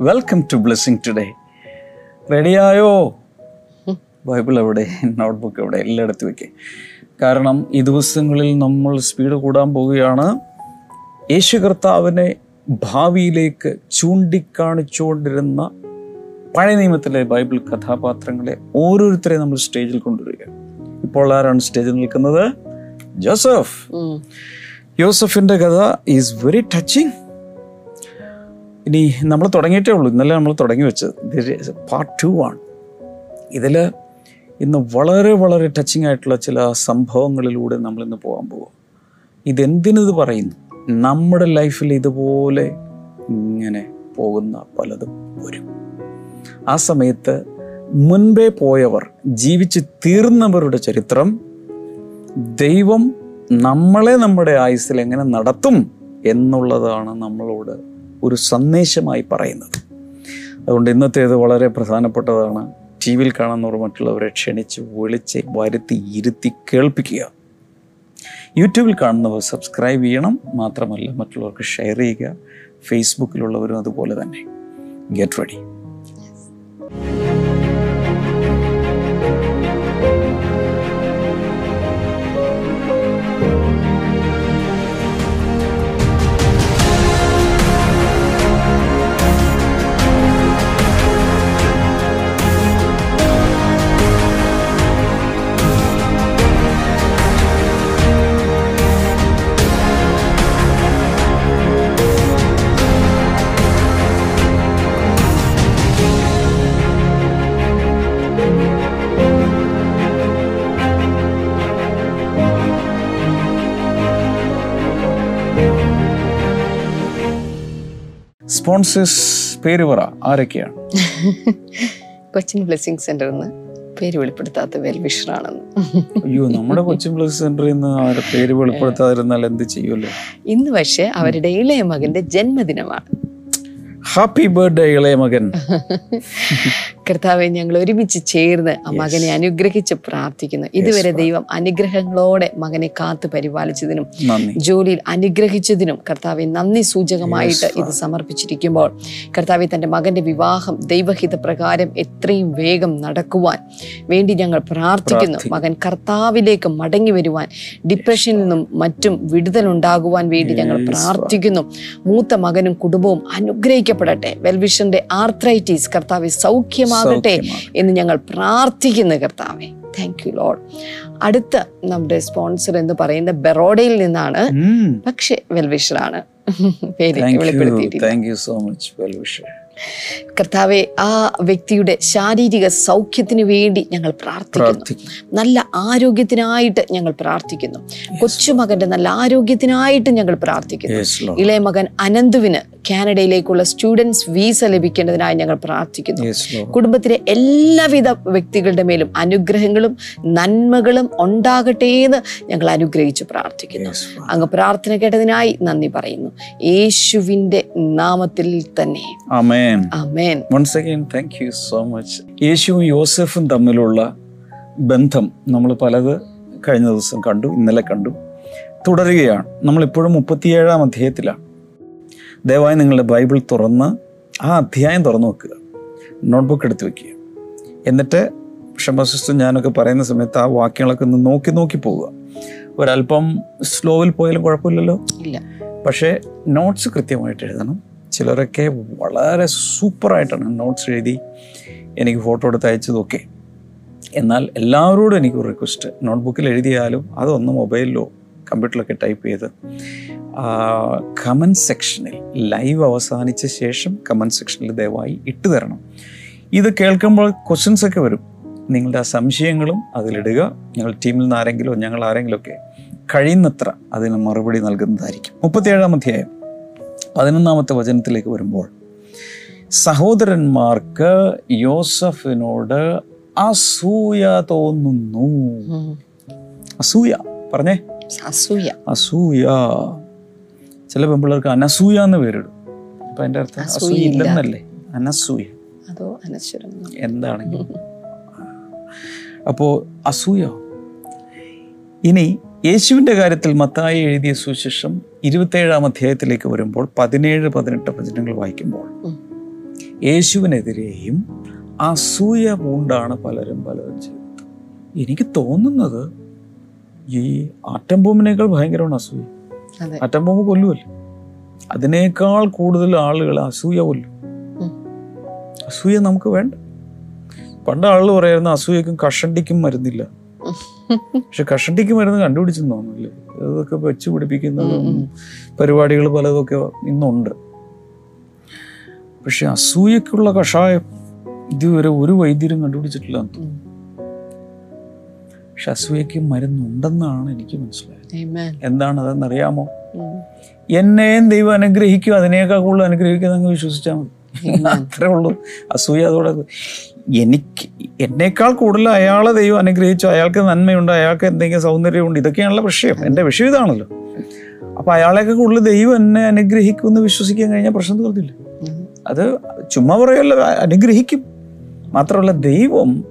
Welcome to blessing today റെഡിയായോ Bible എവിടെ? Notebook എവിടെ? എല്ലായിടത്തും വെക്കേ കാരണം ഈ ദിവസങ്ങളിൽ നമ്മൾ സ്പീഡ് കൂടാൻ പോവുകയാണ്. യേശു കർത്താവിനെ ഭാവിയിലേക്ക് ചൂണ്ടിക്കാണിച്ചുകൊണ്ടിരുന്ന പഴയ നിയമത്തിലെ ബൈബിൾ കഥാപാത്രങ്ങളെ ഓരോരുത്തരെ നമ്മൾ സ്റ്റേജിൽ കൊണ്ടുവരിക ഇപ്പോൾ ആരാണ് സ്റ്റേജിൽ നിൽക്കുന്നത്? ജോസഫ് ജോസഫിന്റെ യോസഫിന്റെ കഥ ഈസ് വെരി ടച്ചിങ് ഇനി നമ്മൾ തുടങ്ങിയിട്ടേ ഉള്ളൂ. ഇന്നലെ നമ്മൾ തുടങ്ങി വെച്ചത്. പാർട്ട് ടു ആണ്. ഇതിൽ ഇന്ന് വളരെ വളരെ ടച്ചിങ് ആയിട്ടുള്ള ചില സംഭവങ്ങളിലൂടെ നമ്മൾ ഇന്ന് പോകാൻ പോകും ഇതെന്തിനിത് പറയുന്നു? നമ്മുടെ ലൈഫിൽ ഇതുപോലെ ഇങ്ങനെ പോകുന്ന പലതും വരും. ആ സമയത്ത് മുൻപേ പോയവർ ജീവിച്ച് തീർന്നവരുടെ ചരിത്രം ദൈവം നമ്മളെ നമ്മുടെ ആയുസ്സിൽ എങ്ങനെ നടത്തും എന്നുള്ളതാണ് നമ്മളോട് ഒരു സന്ദേശമായി പറയുന്നത്. അതുകൊണ്ട് ഇന്നത്തേത് വളരെ പ്രധാനപ്പെട്ടതാണ്. ടി വിയിൽ കാണുന്നവർ മറ്റുള്ളവരെ ക്ഷണിച്ച് വിളിച്ച് വരുത്തി ഇരുത്തി കേൾപ്പിക്കുക. യൂട്യൂബിൽ കാണുന്നവർ സബ്സ്ക്രൈബ് ചെയ്യണം. മാത്രമല്ല മറ്റുള്ളവർക്ക് ഷെയർ ചെയ്യുക. ഫേസ്ബുക്കിലുള്ളവരും അതുപോലെ തന്നെ. Get ready. സ്പോൺസേഴ്സ് പേര് പറ. ആരൊക്കെയാണ്? കൊച്ചിൻ ബ്ലെസ്സിങ് സെന്ററിൽ നിന്ന് പേര് വെളിപ്പെടുത്താത്ത വെൽവിഷറാണെന്ന് അയ്യോ നമ്മുടെ കൊച്ചിൻ പ്ലസ് സെന്ററിൽ നിന്ന് അവരുടെ പേര് വെളിപ്പെടുത്താതിരുന്നാൽ എന്ത് ചെയ്യുമല്ലോ ഇന്ന് പക്ഷേ അവരുടെ ഇളയ മകന്റെ ജന്മദിനമാണ്. ഹാപ്പി ബർത്ത്ഡേ ഇളയ മകൻ. കർത്താവെ ഞങ്ങൾ ഒരുമിച്ച് ചേർന്ന് ആ മകനെ അനുഗ്രഹിച്ച് പ്രാർത്ഥിക്കുന്നു. ഇതുവരെ ദൈവം അനുഗ്രഹങ്ങളോടെ മകനെ കാത്തു പരിപാലിച്ചതിനും ജോലിയിൽ അനുഗ്രഹിച്ചതിനും കർത്താവെ നന്ദി സൂചകമായിട്ട് ഇത് സമർപ്പിച്ചിരിക്കുമ്പോൾ കർത്താവെ തന്റെ മകന്റെ വിവാഹം ദൈവഹിത പ്രകാരം എത്രയും വേഗം നടക്കുവാൻ വേണ്ടി ഞങ്ങൾ പ്രാർത്ഥിക്കുന്നു. മകൻ കർത്താവിലേക്ക് മടങ്ങി വരുവാൻ ഡിപ്രഷനിൽ നിന്നും മറ്റും വിടുതലുണ്ടാകുവാൻ വേണ്ടി ഞങ്ങൾ പ്രാർത്ഥിക്കുന്നു. മൂത്ത മകനും കുടുംബവും അനുഗ്രഹിക്കപ്പെടട്ടെ. വെൽവിഷന്റെ ആർത്രൈറ്റീസ് കർത്താവെ സൗഖ്യമാകട്ടെ എന്ന് ഞങ്ങൾ പ്രാർത്ഥിക്കുന്നു കർത്താവെ. താങ്ക് യു ലോഡ് അടുത്ത നമ്മുടെ സ്പോൺസർ എന്ന് പറയുന്ന ബെറോഡയിൽ നിന്നാണ് പക്ഷെ വെൽവിഷറാണ്. പേര് കർത്താവെ ആ വ്യക്തിയുടെ ശാരീരിക സൗഖ്യത്തിന് വേണ്ടി ഞങ്ങൾ പ്രാർത്ഥിക്കുന്നു. നല്ല ആരോഗ്യത്തിനായിട്ട് ഞങ്ങൾ പ്രാർത്ഥിക്കുന്നു. കൊച്ചുമകന്റെ നല്ല ആരോഗ്യത്തിനായിട്ട് ഞങ്ങൾ പ്രാർത്ഥിക്കുന്നു. ഇളയ മകൻ അനന്തുവിന് കാനഡയിലേക്കുള്ള സ്റ്റുഡൻസ് വീസ ലഭിക്കേണ്ടതിനായി ഞങ്ങൾ പ്രാർത്ഥിക്കുന്നു. കുടുംബത്തിലെ എല്ലാവിധ വ്യക്തികളുടെ മേലും അനുഗ്രഹങ്ങളും നന്മകളും ഉണ്ടാകട്ടെ എന്ന് ഞങ്ങൾ അനുഗ്രഹിച്ച് പ്രാർത്ഥിക്കുന്നു. അങ്ങ് പ്രാർത്ഥന കേട്ടതിനായി നന്ദി പറയുന്നു. യേശുവിന്റെ നാമത്തിൽ തന്നെ. Once again thank you so much യേശുവും യോസഫും തമ്മിലുള്ള ബന്ധം നമ്മൾ പലത് കഴിഞ്ഞ ദിവസം കണ്ടു ഇന്നലെ കണ്ടു. തുടരുകയാണ്. നമ്മളിപ്പോഴും മുപ്പത്തിയേഴാം അധ്യായത്തിലാണ്. ദയവായി നിങ്ങളുടെ ബൈബിൾ തുറന്ന് ആ അധ്യായം തുറന്നു വെക്കുക നോട്ട്ബുക്ക് എടുത്ത് വെക്കുക. എന്നിട്ട് ക്ഷമസിസ്റ്റം ഞാനൊക്കെ പറയുന്ന സമയത്ത് ആ വാക്യങ്ങളൊക്കെ ഒന്ന് നോക്കി നോക്കി പോവുക. ഒരല്പം സ്ലോവിൽ പോയാലും കുഴപ്പമില്ലല്ലോ? ഇല്ല. പക്ഷേ നോട്ട്സ് കൃത്യമായിട്ട് എഴുതണം. ചിലരൊക്കെ വളരെ സൂപ്പറായിട്ടാണ് നോട്ട്സ് എഴുതി എനിക്ക് ഫോട്ടോ എടുത്ത് അയച്ചതൊക്കെ. എന്നാൽ എല്ലാവരോടും എനിക്കൊരു റിക്വസ്റ്റ്. നോട്ട്ബുക്കിൽ എഴുതിയാലും അതൊന്ന് മൊബൈലിലോ കമ്പ്യൂട്ടറിലൊക്കെ ടൈപ്പ് ചെയ്ത് കമന്റ് സെക്ഷനിൽ ലൈവ് അവസാനിച്ച ശേഷം കമന്റ് സെക്ഷനിൽ ദയവായി ഇട്ട് തരണം. ഇത് കേൾക്കുമ്പോൾ ക്വസ്റ്റ്യൻസ് ഒക്കെ വരും. നിങ്ങളുടെ ആ സംശയങ്ങളും അതിലിടുക. ഞങ്ങൾ ടീമിൽ നിന്ന് ആരെങ്കിലും ഞങ്ങൾ ആരെങ്കിലും ഒക്കെ കഴിയുന്നത്ര അതിന് മറുപടി നൽകുന്നതായിരിക്കും. മുപ്പത്തിയേഴാം അധ്യായം പതിനൊന്നാമത്തെ വചനത്തിലേക്ക് വരുമ്പോൾ സഹോദരന്മാർക്ക് യോസഫിനോട് അസൂയ തോന്നുന്നു. അസൂയ പറഞ്ഞേ. അസൂയ. അസൂയ. ചില പെമ്പിള്ളേർക്ക് അനസൂയ എന്ന് പേരിടും. അപ്പൊ അതിന്റെ അർത്ഥം അസൂയ ഇല്ലെന്നല്ലേ? അനസൂയ. അതോ അനശ്വരം. എന്താണെങ്കിലും. അപ്പോ അസൂയ. ഇനി യേശുവിന്റെ കാര്യത്തിൽ മത്തായി എഴുതിയ സുശേഷം ഇരുപത്തേഴാം അധ്യായത്തിലേക്ക് വരുമ്പോൾ പതിനേഴ് പതിനെട്ട് വചനങ്ങൾ വായിക്കുമ്പോൾ. യേശുവിനെതിരെയും അസൂയ പൂണ്ടാണ് പലരും പലരും ചെയ്തത്. എനിക്ക് തോന്നുന്നത് ഈ ആറ്റം ബോംബിനേക്കാൾ ഭയങ്കരമാണ് അസൂയ. ആറ്റം ബോംബ് കൊല്ലുമല്ലോ അതിനേക്കാൾ കൂടുതൽ ആളുകൾ അസൂയ കൊല്ലും. അസൂയ നമുക്ക് വേണ്ട. പണ്ട് ആളുകൾ പറയായിരുന്നു അസൂയക്കും കഷണ്ടിക്കും മരുന്നില്ല. പക്ഷെ കഷണ്ടിക്ക് മരുന്ന് കണ്ടുപിടിച്ചെന്ന് തോന്നുന്നില്ലേ. അതൊക്കെ വെച്ച് പിടിപ്പിക്കുന്നതും ഉം. പരിപാടികൾ പലതൊക്കെ ഇന്നുണ്ട്. പക്ഷെ അസൂയക്കുള്ള കഷായം ഇതുവരെ ഒരു വൈദ്യരും കണ്ടുപിടിച്ചിട്ടില്ല എന്ന് തോന്നുന്നു. അസൂയക്ക് മരുന്നുണ്ടെന്നാണ് എനിക്ക് മനസ്സിലായത്. എന്താണ് അതെന്നറിയാമോ അറിയാമോ എന്നെയും ദൈവം അനുഗ്രഹിക്കും അതിനേക്കാൾ കൂടുതൽ അനുഗ്രഹിക്കുന്ന അങ്ങ് വിശ്വസിച്ചാൽ മതി. അത്രേ ഉള്ളൂ. അസൂയ അതോടെ എനിക്ക് എന്നേക്കാൾ കൂടുതൽ അയാളെ ദൈവം അനുഗ്രഹിച്ചു അയാൾക്ക് നന്മയുണ്ട് അയാൾക്ക് എന്തെങ്കിലും സൗന്ദര്യമുണ്ട് ഇതൊക്കെയാണല്ലോ വിഷയം. എന്റെ വിഷയം ഇതാണല്ലോ. അപ്പൊ അയാളെയൊക്കെ കൂടുതൽ ദൈവം എന്നെ അനുഗ്രഹിക്കുമെന്ന് വിശ്വസിക്കാൻ കഴിഞ്ഞാൽ പ്രശ്നം തീർത്തില്ല അത് ചുമ്മാ പറയല്ലോ അനുഗ്രഹിക്കും. മാത്രമല്ല ദൈവം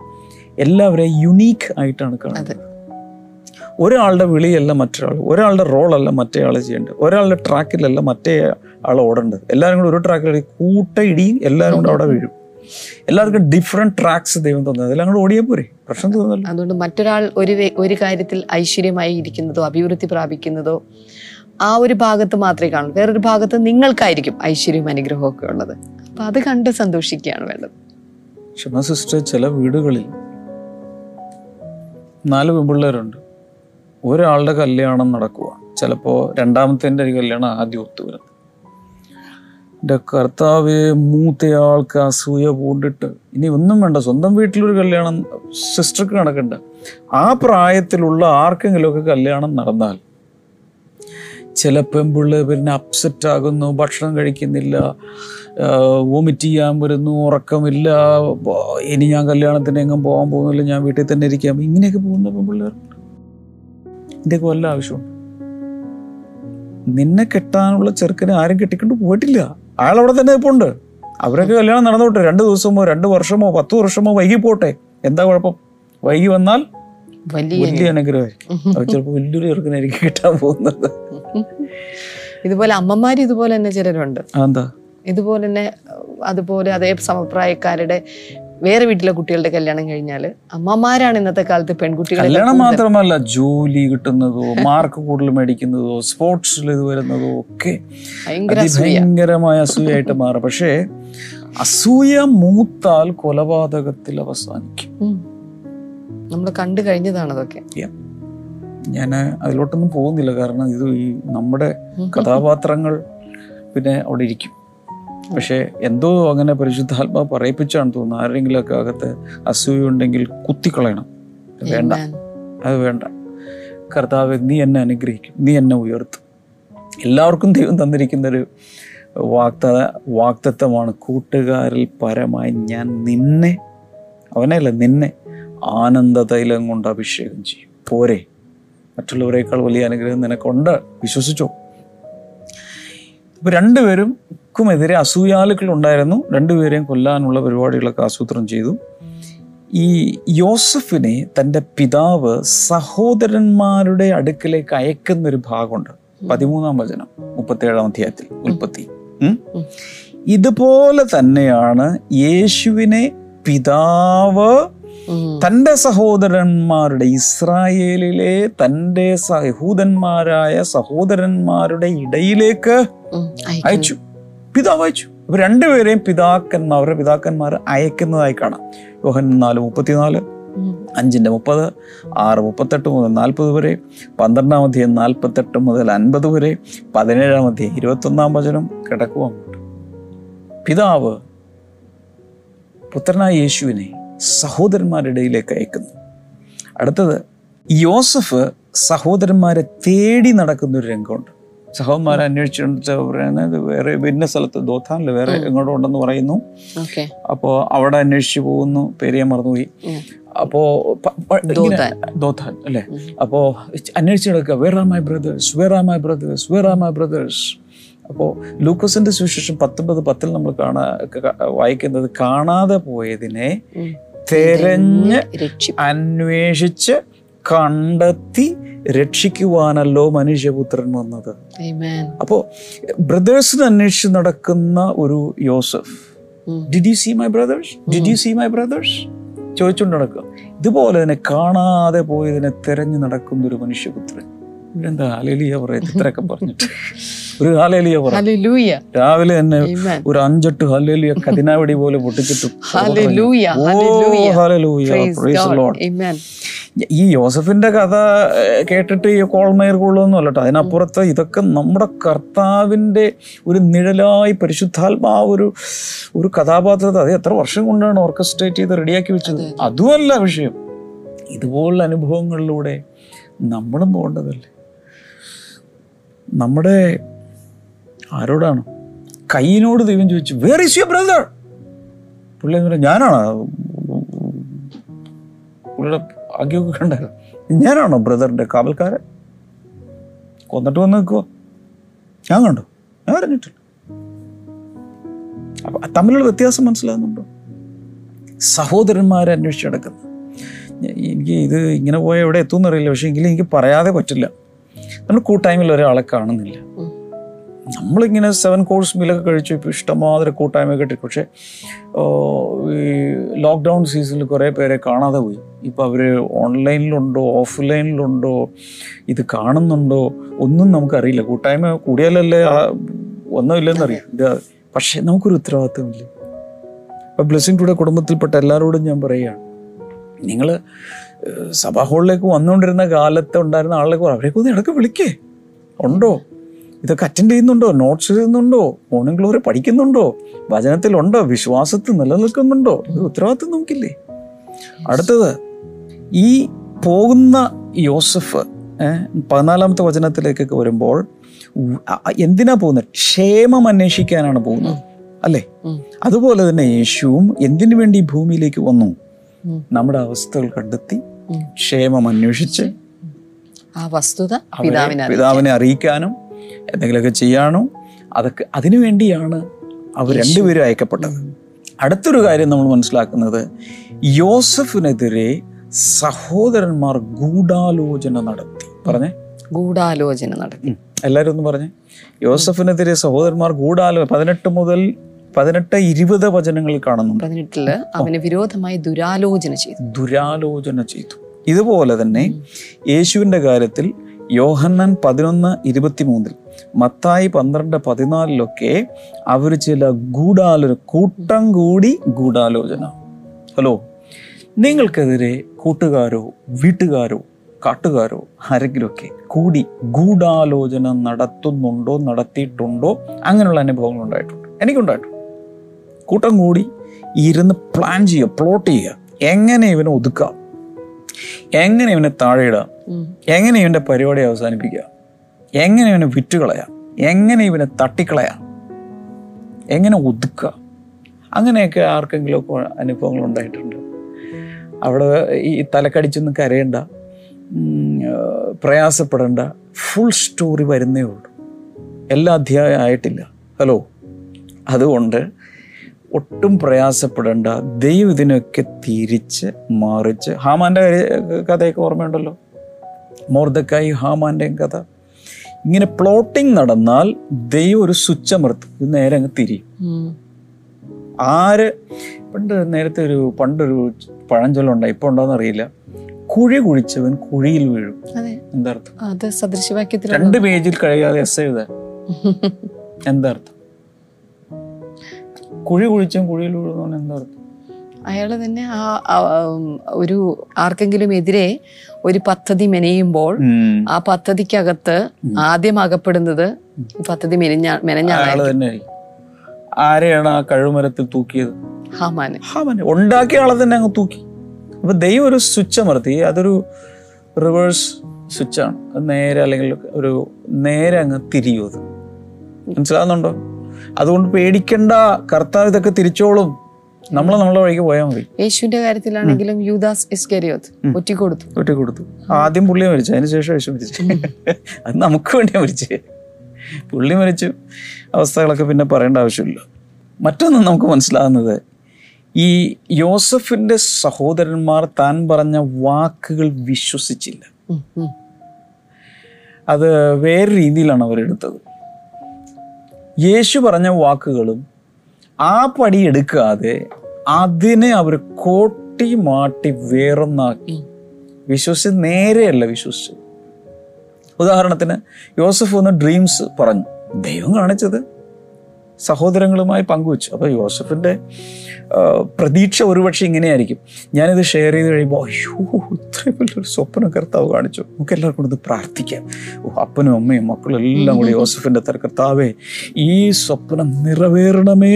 എല്ലാവരെയും യുണീക്ക് ആയിട്ടാണ് കാണുന്നത്. ഒരാളുടെ വിളിയല്ല മറ്റൊരാൾ ഒരാളുടെ റോളല്ല മറ്റേ ആൾ ചെയ്യേണ്ടത് ഒരാളുടെ ട്രാക്കിലല്ല മറ്റേ ആൾ ഓടേണ്ടത്. എല്ലാവരും കൂടെ ഒരു ട്രാക്കിൽ കൂട്ട ഇടിയും എല്ലാവരും കൂടെ അവിടെ വീഴും. എല്ലാവർക്കും ഡിഫറെന്റ് ട്രാക്സ് ദൈവം തന്നത്. അതെല്ലാം കൂടെ ഓടിയാൽ പോരെ? പ്രശ്നം തോന്നുന്നില്ല. അതുകൊണ്ട് മറ്റൊരാൾ ഒരു ഒരു കാര്യത്തിൽ ഐശ്വര്യമായി ഇരിക്കുന്നതോ അഭിവൃദ്ധി പ്രാപിക്കുന്നതോ ആ ഒരു ഭാഗത്ത് മാത്രമേ കാണൂ വേറൊരു ഭാഗത്ത് നിങ്ങൾക്കായിരിക്കും ഐശ്വര്യവും അനുഗ്രഹവും ഒക്കെ ഉള്ളത്. അപ്പൊ അത് കണ്ട് സന്തോഷിക്കുകയാണ് വേണ്ടത്. ക്ഷമ സിസ്റ്റർ ചില വീടുകളിൽ നാല് പെൺപിള്ളേരുണ്ട്. ഒരാളുടെ കല്യാണം നടക്കുക. ചിലപ്പോൾ രണ്ടാമത്തെ ഒരു കല്യാണം ആദ്യം ഒത്തു വരുന്നത് എന്റെ കർത്താവ് മൂത്തയാൾക്ക് അസൂയ പൂണ്ടിട്ട് ഇനി ഒന്നും വേണ്ട. സ്വന്തം വീട്ടിലൊരു കല്യാണം സിസ്റ്റർക്ക് നടക്കണ്ട. ആ പ്രായത്തിലുള്ള ആർക്കെങ്കിലുമൊക്കെ കല്യാണം നടന്നാൽ ചില പെൺപിള്ളേർ പിന്നെ അപ്സെറ്റ് ആകുന്നു ഭക്ഷണം കഴിക്കുന്നില്ല വോമിറ്റ് ചെയ്യാൻ വരുന്നു ഉറക്കമില്ല ഇനി ഞാൻ കല്യാണത്തിന് എങ്ങും പോകാൻ പോകുന്നില്ല ഞാൻ വീട്ടിൽ തന്നെ ഇരിക്കാം. ഇങ്ങനെയൊക്കെ പോകുന്ന പെൺപിള്ളേരുണ്ട്. ഇതിന്റെയൊക്കെ വല്ല ആവശ്യമുണ്ട്? നിന്നെ കെട്ടാനുള്ള ചെറുക്കനെ ആരും കെട്ടിക്കൊണ്ട് പോയിട്ടില്ല. അയാൾ അവിടെ തന്നെ ഇപ്പോൾ ഉണ്ട് അവരൊക്കെ കല്യാണം നടന്നോട്ടെ. രണ്ട് ദിവസമോ രണ്ട് വർഷമോ പത്ത് വർഷമോ വൈകി പോട്ടെ. എന്താ കുഴപ്പം? വൈകി വന്നാൽ വലിയ അനുഗ്രഹമായിരിക്കും. ചിലപ്പോൾ വലിയൊരു ചെറുക്കനായിരിക്കും കിട്ടാൻ പോകുന്നത്. ഇതുപോലെ അമ്മമാര് ഇതുപോലെ തന്നെ ചിലരുണ്ട്. അതെന്താ? ഇതുപോലെ തന്നെ അതുപോലെ അതേ സമപ്രായക്കാരുടെ വേറെ വീട്ടിലെ കുട്ടികളുടെ കല്യാണം കഴിഞ്ഞാൽ അമ്മമാരാണ് ഇന്നത്തെ കാലത്ത് പെൺകുട്ടികൾ കല്യാണം മാത്രമല്ല ജോലി കിട്ടുന്നതോ മാർക്ക് കൂടുതൽ മേടിക്കുന്നതോ സ്പോർട്സിൽ ഇത് വരുന്നതോ ഒക്കെ ഭയങ്കരമായ അസൂയായിട്ട് മാറും. പക്ഷേ അസൂയ മൂത്താൽ കൊലപാതകത്തിൽ അവസാനിക്കും. നമ്മൾ കണ്ടു കഴിഞ്ഞതാണ് അതൊക്കെ. ഞാൻ അതിലോട്ടൊന്നും പോകുന്നില്ല. കാരണം ഇത് ഈ നമ്മുടെ കഥാപാത്രങ്ങൾ പിന്നെ അവിടെ ഇരിക്കും. പക്ഷേ എന്തോ അങ്ങനെ പരിശുദ്ധാത്മാവ് പറയിപ്പിച്ചാണ് തോന്നുന്നു. ആരെങ്കിലുമൊക്കെ അകത്ത് അസൂയുണ്ടെങ്കിൽ കുത്തിക്കളയണം. വേണ്ട. അത് വേണ്ട. കർത്താവ് നീ എന്നെ അനുഗ്രഹിക്കും. നീ എന്നെ ഉയർത്തും. എല്ലാവർക്കും ദൈവം തന്നിരിക്കുന്ന ഒരു വാക്ത വാക്തത്വമാണ്. കൂട്ടുകാരിൽ പരമായി ഞാൻ നിന്നെ അവനല്ല നിന്നെ ആനന്ദ തൈലം കൊണ്ട് അഭിഷേകം ചെയ്യും. പോരെ. മറ്റുള്ളവരെക്കാൾ വലിയ അനുഗ്രഹം നിനക്കൊണ്ട്. വിശ്വസിച്ചോ? ഇപ്പൊ രണ്ടുപേരും ക്കുമെതിരെ അസൂയാലുക്കൾ ഉണ്ടായിരുന്നു രണ്ടുപേരെയും കൊല്ലാനുള്ള പരിപാടികളൊക്കെ ആസൂത്രണം ചെയ്തു ഈ യോസഫിനെ തന്റെ പിതാവ് സഹോദരന്മാരുടെ അടുക്കിലേക്ക് അയക്കുന്ന ഒരു ഭാഗമുണ്ട് പതിമൂന്നാം വചനം മുപ്പത്തേഴാം അധ്യായത്തിൽ ഉൽപ്പത്തി. ഇതുപോലെ തന്നെയാണ് യേശുവിനെ പിതാവ്. തന്റെ സഹോദരന്മാരുടെ ഇസ്രായേലിലെ തന്റെ സഹൂദന്മാരായ യഹൂദന്മാരായ സഹോദരന്മാരുടെ ഇടയിലേക്ക്. അയച്ചു പിതാവ് അയച്ചു. അപ്പൊ രണ്ടുപേരെയും പിതാക്കന്മാർ അവരുടെ പിതാക്കന്മാർ അയക്കുന്നതായി കാണാം. യോഹൻ നാല് മുപ്പത്തിനാല് അഞ്ചിന്റെ മുപ്പത് ആറ് മുപ്പത്തെട്ട് മുതൽ നാൽപ്പത് വരെ പന്ത്രണ്ടാം അധ്യായം നാൽപ്പത്തെട്ട് മുതൽ അൻപത് വരെ പതിനേഴാം അധ്യായം ഇരുപത്തൊന്നാം വചനം കിടക്കുക അങ്ങോട്ട് പിതാവ് പുത്രനായ യേശുവിനെ സഹോദരന്മാരുടെ ഇടയിലേക്ക് അയക്കുന്നു. അടുത്തത് യോസഫ് സഹോദരന്മാരെ തേടി നടക്കുന്ന ഒരു രംഗമുണ്ട്. സഹോദരന്മാരെ അന്വേഷിച്ചിട്ട് പറയുന്നത് വേറെ ഭിന്ന സ്ഥലത്ത് ദോത്താനിൽ വേറെ എങ്ങോട്ടും ഉണ്ടെന്ന് പറയുന്നു. അപ്പോ അപ്പോൾ അവിടെ അന്വേഷിച്ചു പോകുന്നു പേരിയ ഞാൻ മറന്നുപോയി. അപ്പോ ദോത്താൻ. അല്ലേ? അപ്പോ അന്വേഷിച്ചു കിടക്കുക where are my brothers where are my brothers where are my brothers അപ്പോൾ ലൂക്കസിന്റെ സുവിശേഷം പത്തൊമ്പത് പത്തിൽ നമ്മൾ കാണാ വായിക്കുന്നത് കാണാതെ പോയതിനെ. തെരഞ്ഞ് അന്വേഷിച്ച് കണ്ടെത്തി രക്ഷിക്കുവാനല്ലോ മനുഷ്യപുത്രൻ വന്നത്. അപ്പോ അപ്പോൾ ബ്രദേഴ്സിനെ അന്വേഷിച്ച് നടക്കുന്ന ഒരു യോസഫ്. Did you see my brothers did you see my brothers ചോദിച്ചുകൊണ്ട് നടക്കുക. ഇതുപോലെ തന്നെ കാണാതെ പോയതിനെ തെരഞ്ഞു നടക്കുന്ന ഒരു മനുഷ്യപുത്രൻ. ഇത്രയൊക്കെ പറഞ്ഞിട്ട്. ഒരു ഹാലേലിയ രാവിലെ തന്നെ. ഒരു അഞ്ചെട്ട് ഹലേലിയ കതിനാവടി പോലെ പൊട്ടിച്ചിട്ടും. ഈ യോസഫിന്റെ കഥ കേട്ടിട്ട് ഈ കോൾമേർ കൊള്ളുമെന്നും അല്ലട്ടോ അതിനപ്പുറത്ത് ഇതൊക്കെ നമ്മുടെ കർത്താവിന്റെ ഒരു നിഴലായി പരിശുദ്ധാത്മാ ഒരു ഒരു കഥാപാത്രത്തെ അത് എത്ര വർഷം കൊണ്ടാണ് ഓർക്കസ്ട്രേറ്റ് ചെയ്ത് റെഡിയാക്കി വെച്ചത്? അതുമല്ല വിഷയം. ഇതുപോലുള്ള അനുഭവങ്ങളിലൂടെ നമ്മളും പോകേണ്ടതല്ലേ? നമ്മുടെ ആരോടാണ്? കൈയിനോട് ദൈവം ചോദിച്ചു വേർ ഇസ് യുവർ ബ്രദർ പുള്ളി എന്ന് പറഞ്ഞാൽ ഞാനാണോ? പുള്ളിയുടെ ആഗ്യമൊക്കെ കണ്ടായിരുന്നു ഞാനാണോ ബ്രദറിന്റെ കാവൽക്കാരൻ? കൊന്നിട്ട് വന്ന് നിൽക്കുക ഞാൻ കണ്ടു. ഞാൻ അറിഞ്ഞിട്ടില്ല. അപ്പൊ തമ്മിലുള്ള വ്യത്യാസം മനസ്സിലാകുന്നുണ്ടോ? സഹോദരന്മാരെ അന്വേഷിച്ച് നടക്കുന്നു എനിക്ക് ഇത് ഇങ്ങനെ പോയാൽ എവിടെ എത്തുമെന്നറിയില്ല പക്ഷെ എങ്കിലും എനിക്ക് പറയാതെ പറ്റില്ല. നമ്മൾ കൂട്ടായ്മയിൽ ഒരാളെ കാണുന്നില്ല. നമ്മളിങ്ങനെ സെവൻ കോഴ്സ് മീലൊക്കെ കഴിച്ചു ഇപ്പോൾ ഇഷ്ടമാതിരി കൂട്ടായ്മ കിട്ടി. പക്ഷേ ഈ ലോക്ക്ഡൗൺ സീസണിൽ കുറേ പേരെ കാണാതെ പോയി. ഇപ്പോൾ അവർ ഓൺലൈനിലുണ്ടോ ഓഫ്ലൈനിലുണ്ടോ ഇത് കാണുന്നുണ്ടോ ഒന്നും നമുക്കറിയില്ല. കൂട്ടായ്മ കൂടിയാലല്ലേ ഒന്നുമില്ലെന്നറിയാം ഇത് പക്ഷേ നമുക്കൊരു ഉത്തരവാദിത്വമില്ല. ഇപ്പം ബ്ലെസ്സിങ് ടുഡേ കുടുംബത്തിൽപ്പെട്ട എല്ലാവരോടും ഞാൻ പറയുകയാണ്. നിങ്ങൾ സഭാ ഹോളിലേക്ക് വന്നുകൊണ്ടിരുന്ന കാലത്ത് ഉണ്ടായിരുന്ന ആളിലേക്ക് അവരെ ഒന്ന് ഇടയ്ക്ക് വിളിക്കേ. ഉണ്ടോ? ഇതൊക്കെ അറ്റൻഡ് ചെയ്യുന്നുണ്ടോ? നോട്ട്സ് ചെയ്യുന്നുണ്ടോ മോർണിംഗ് ഗ്ലോറി പഠിക്കുന്നുണ്ടോ? വചനത്തിലുണ്ടോ? വിശ്വാസത്തിൽ നിലനിൽക്കുന്നുണ്ടോ? ഇത് ഉത്തരവാദിത്വം നമുക്കില്ലേ? അടുത്തത് ഈ പോകുന്ന യോസഫ് പതിനാലാമത്തെ വചനത്തിലേക്കൊക്കെ വരുമ്പോൾ എന്തിനാ പോകുന്നത്? ക്ഷേമം അന്വേഷിക്കാനാണ് പോകുന്നത്. അല്ലേ? അതുപോലെ തന്നെ യേശുവും എന്തിനു വേണ്ടി ഭൂമിയിലേക്ക് വന്നു. നമ്മുടെ അവസ്ഥകൾ കണ്ടെത്തി ക്ഷേമം അന്വേഷിച്ച് ആ വസ്തുത പിതാവിനെ. അറിയിക്കാനും എന്തെങ്കിലുമൊക്കെ ചെയ്യാനോ അതൊക്കെ അതിനുവേണ്ടിയാണ് അവർ രണ്ടുപേരും അയക്കപ്പെട്ടത്. അടുത്തൊരു കാര്യം നമ്മൾ മനസ്സിലാക്കുന്നത് യോസഫിനെതിരെ സഹോദരന്മാർ ഗൂഢാലോചന നടത്തി. പറഞ്ഞേ. ഗൂഢാലോചന നടത്തി. എല്ലാരും എല്ലാവരും ഒന്ന് പറഞ്ഞേ. യോസഫിനെതിരെ സഹോദരന്മാർ ഗൂഢാലോ പതിനെട്ട് മുതൽ പതിനെട്ട് ഇരുപത് വചനങ്ങൾ കാണുന്നുണ്ട്. പതിനെട്ടിൽ അവന് വിരോധമായി ദുരാലോചന ചെയ്തു. ദുരാലോചന ചെയ്തു. ഇതുപോലെ തന്നെ യേശുവിന്റെ കാര്യത്തിൽ യോഹന്നാൻ പതിനൊന്ന് ഇരുപത്തിമൂന്നിൽ മത്തായി പന്ത്രണ്ട് പതിനാലിലൊക്കെ അവർ ചില ഗൂഢാലോചന കൂട്ടം കൂടി ഗൂഢാലോചന. ഹലോ നിങ്ങൾക്കെതിരെ കൂട്ടുകാരോ വീട്ടുകാരോ കാട്ടുകാരോ ആരെങ്കിലുമൊക്കെ കൂടി ഗൂഢാലോചന നടത്തുന്നുണ്ടോ നടത്തിയിട്ടുണ്ടോ? അങ്ങനെയുള്ള അനുഭവങ്ങൾ ഉണ്ടായിട്ടുണ്ട്. എനിക്കുണ്ടായിട്ടുണ്ട്. കൂട്ടം കൂടി ഇരുന്ന് പ്ലാൻ ചെയ്യുക പ്ലോട്ട് ചെയ്യുക. എങ്ങനെ ഇവനെ ഒതുക്കാം എങ്ങനെ ഇവനെ താഴെയിടാം ഇടാം എങ്ങനെ ഇവന്റെ പരിപാടി അവസാനിപ്പിക്കുക? എങ്ങനെ ഇവനെ വിറ്റുകളയാം എങ്ങനെ ഇവനെ തട്ടിക്കളയാം എങ്ങനെ ഒതുക്കുക? അങ്ങനെയൊക്കെ ആർക്കെങ്കിലുമൊക്കെ അനുഭവങ്ങൾ ഉണ്ടായിട്ടുണ്ട്. അവിടെ ഈ തലക്കടിച്ചൊന്നും കരയണ്ട. പ്രയാസപ്പെടേണ്ട. ഫുൾ സ്റ്റോറി വരുന്നേ ഉള്ളൂ. എല്ലാ അധ്യായം ആയിട്ടില്ല. ഹലോ അതുകൊണ്ട് ഒട്ടും പ്രയാസപ്പെടേണ്ട. ദൈവം ഇതിനൊക്കെ തിരിച്ച് മറിച്ച്. ഹാമാന്റെ കഥയൊക്കെ ഓർമ്മയുണ്ടല്ലോ? മോർദക്കായി ഹാമാന്റെയും കഥ. ഇങ്ങനെ പ്ലോട്ടിങ് നടന്നാൽ ദൈവം ഒരു സ്വിച്ച് അമർത്തും ഇത് നേരെ അങ്ങ് തിരിയും. ആര് പണ്ട് നേരത്തെ ഒരു പണ്ടൊരു പഴഞ്ചൊല്ലുണ്ടായി. ഇപ്പൊ ഉണ്ടോന്ന് അറിയില്ല. കുഴി കുഴിച്ചവൻ കുഴിയിൽ വീഴും. എന്താർത്ഥം? രണ്ട് പേജിൽ കഴിയാതെ എസ് എഴുതാൻ. എന്താ അർത്ഥം കുഴി കുഴിച്ചും കുഴിയിൽ വീഴുന്നു എന്താ അർത്ഥം അയാൾ തന്നെ ആ ഒരു ആർക്കെങ്കിലും എതിരെ ഒരു പദ്ധതി മെനയുമ്പോൾ ആ പദ്ധതിക്കകത്ത് ആദ്യം അകപ്പെടുന്നത് പദ്ധതി മെനഞ്ഞ ആരെയാണ് ആ കഴുമരത്തിൽ തൂക്കിയത്? ഹാമാന്. ഹാമനെ. ഉണ്ടാക്കിയ ആളെ തന്നെ അങ്ങ് തൂക്കി. അപ്പൊ ദൈവം ഒരു സ്വിച്ച് അമർത്തി. അതൊരു റിവേഴ്സ് സ്വിച്ചാണ്. നേരെ അല്ലെങ്കിൽ ഒരു നേരെ അങ്ങ് തിരിയും അത്. മനസ്സിലാകുന്നുണ്ടോ അതുകൊണ്ട് പേടിക്കണ്ട. കർത്താവ് ഇതൊക്കെ തിരിച്ചോളും. നമ്മൾ നമ്മളെ വഴിക്ക് പോയാൽ മതി. യേശുവിന്റെ കാര്യത്തിലാണെങ്കിലും യൂദാസ് ഇസ്കരിയോത്ത് ഒറ്റിക്കൊടുത്തു. ഒറ്റിക്കൊടുത്തു. ആദ്യം പുള്ളി മരിച്ചു. അതിന് ശേഷം യേശു മരിച്ചു. അത് നമുക്ക് വേണ്ടിയാ മരിച്ചു. പുള്ളി മരിച്ചു. അവസ്ഥകളൊക്കെ പിന്നെ പറയേണ്ട ആവശ്യമില്ല. മറ്റൊന്ന് നമുക്ക് മനസ്സിലാകുന്നത് ഈ യോസഫിന്റെ സഹോദരന്മാർ താൻ പറഞ്ഞ വാക്കുകൾ വിശ്വസിച്ചില്ല. അത് വേറെ രീതിയിലാണ് അവരെടുത്തത്. യേശു പറഞ്ഞ വാക്കുകളും ആ പടി എടുക്കാതെ അതിനെ അവർ കോട്ടി മാട്ടി വേറൊന്നാക്കി. വിശ്വസിച്ച് നേരെയല്ല വിശ്വസിച്ചത്. ഉദാഹരണത്തിന് യോസഫ് ഒന്ന് ഡ്രീംസ് പറഞ്ഞു. ദൈവം കാണിച്ചത് സഹോദരങ്ങളുമായി പങ്കുവച്ചു. അപ്പോൾ യോസഫിന്റെ പ്രതീക്ഷ ഒരുപക്ഷെ ഇങ്ങനെയായിരിക്കും. ഞാനിത് ഷെയർ ചെയ്ത് കഴിയുമ്പോൾ അയ്യോ ഇത്രയും വലിയൊരു സ്വപ്നം കർത്താവ് കാണിച്ചു. നമുക്ക് എല്ലാവർക്കും ഇത് പ്രാർത്ഥിക്കാം. ഓ, അപ്പനും അമ്മയും മക്കളും എല്ലാം കൂടി യോസഫിന്റെ തര കർത്താവേ ഈ സ്വപ്നം നിറവേറണമേ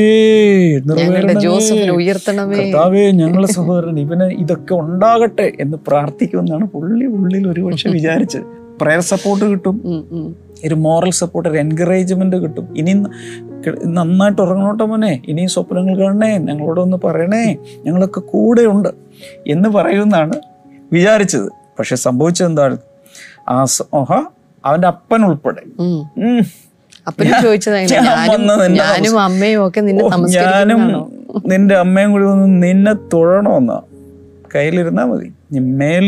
നിറവേറണമേ. കർത്താവേ ഞങ്ങളെ സഹോദരൻ ഇവന് ഇതൊക്കെ ഉണ്ടാകട്ടെ എന്ന് പ്രാർത്ഥിക്കുമെന്നാണ് പുള്ളി ഉള്ളിൽ ഒരുപക്ഷെ വിചാരിച്ചത്. പ്രയർ സപ്പോർട്ട് കിട്ടും. ഒരു മോറൽ സപ്പോർട്ട് ഒരു എൻകറേജ്മെന്റ് കിട്ടും. ഇനി നന്നായിട്ട് ഉറങ്ങണോട്ടെ മോനെ? ഇനിയും സ്വപ്നങ്ങൾ കാണണേ? ഞങ്ങളോടൊന്ന് പറയണേ? ഞങ്ങളൊക്കെ കൂടെയുണ്ട് എന്ന് പറയുമെന്നാണ് വിചാരിച്ചത്. പക്ഷെ സംഭവിച്ചത് എന്താണ്? ആ സ- അവന്റെ അവന്റെ അപ്പൻ ഉൾപ്പെടെ. ഞാനും നിന്റെ അമ്മയും കൂടി ഒന്ന് നിന്നെ തൊഴണമെന്നാ കയ്യിലിരുന്നാ മതി.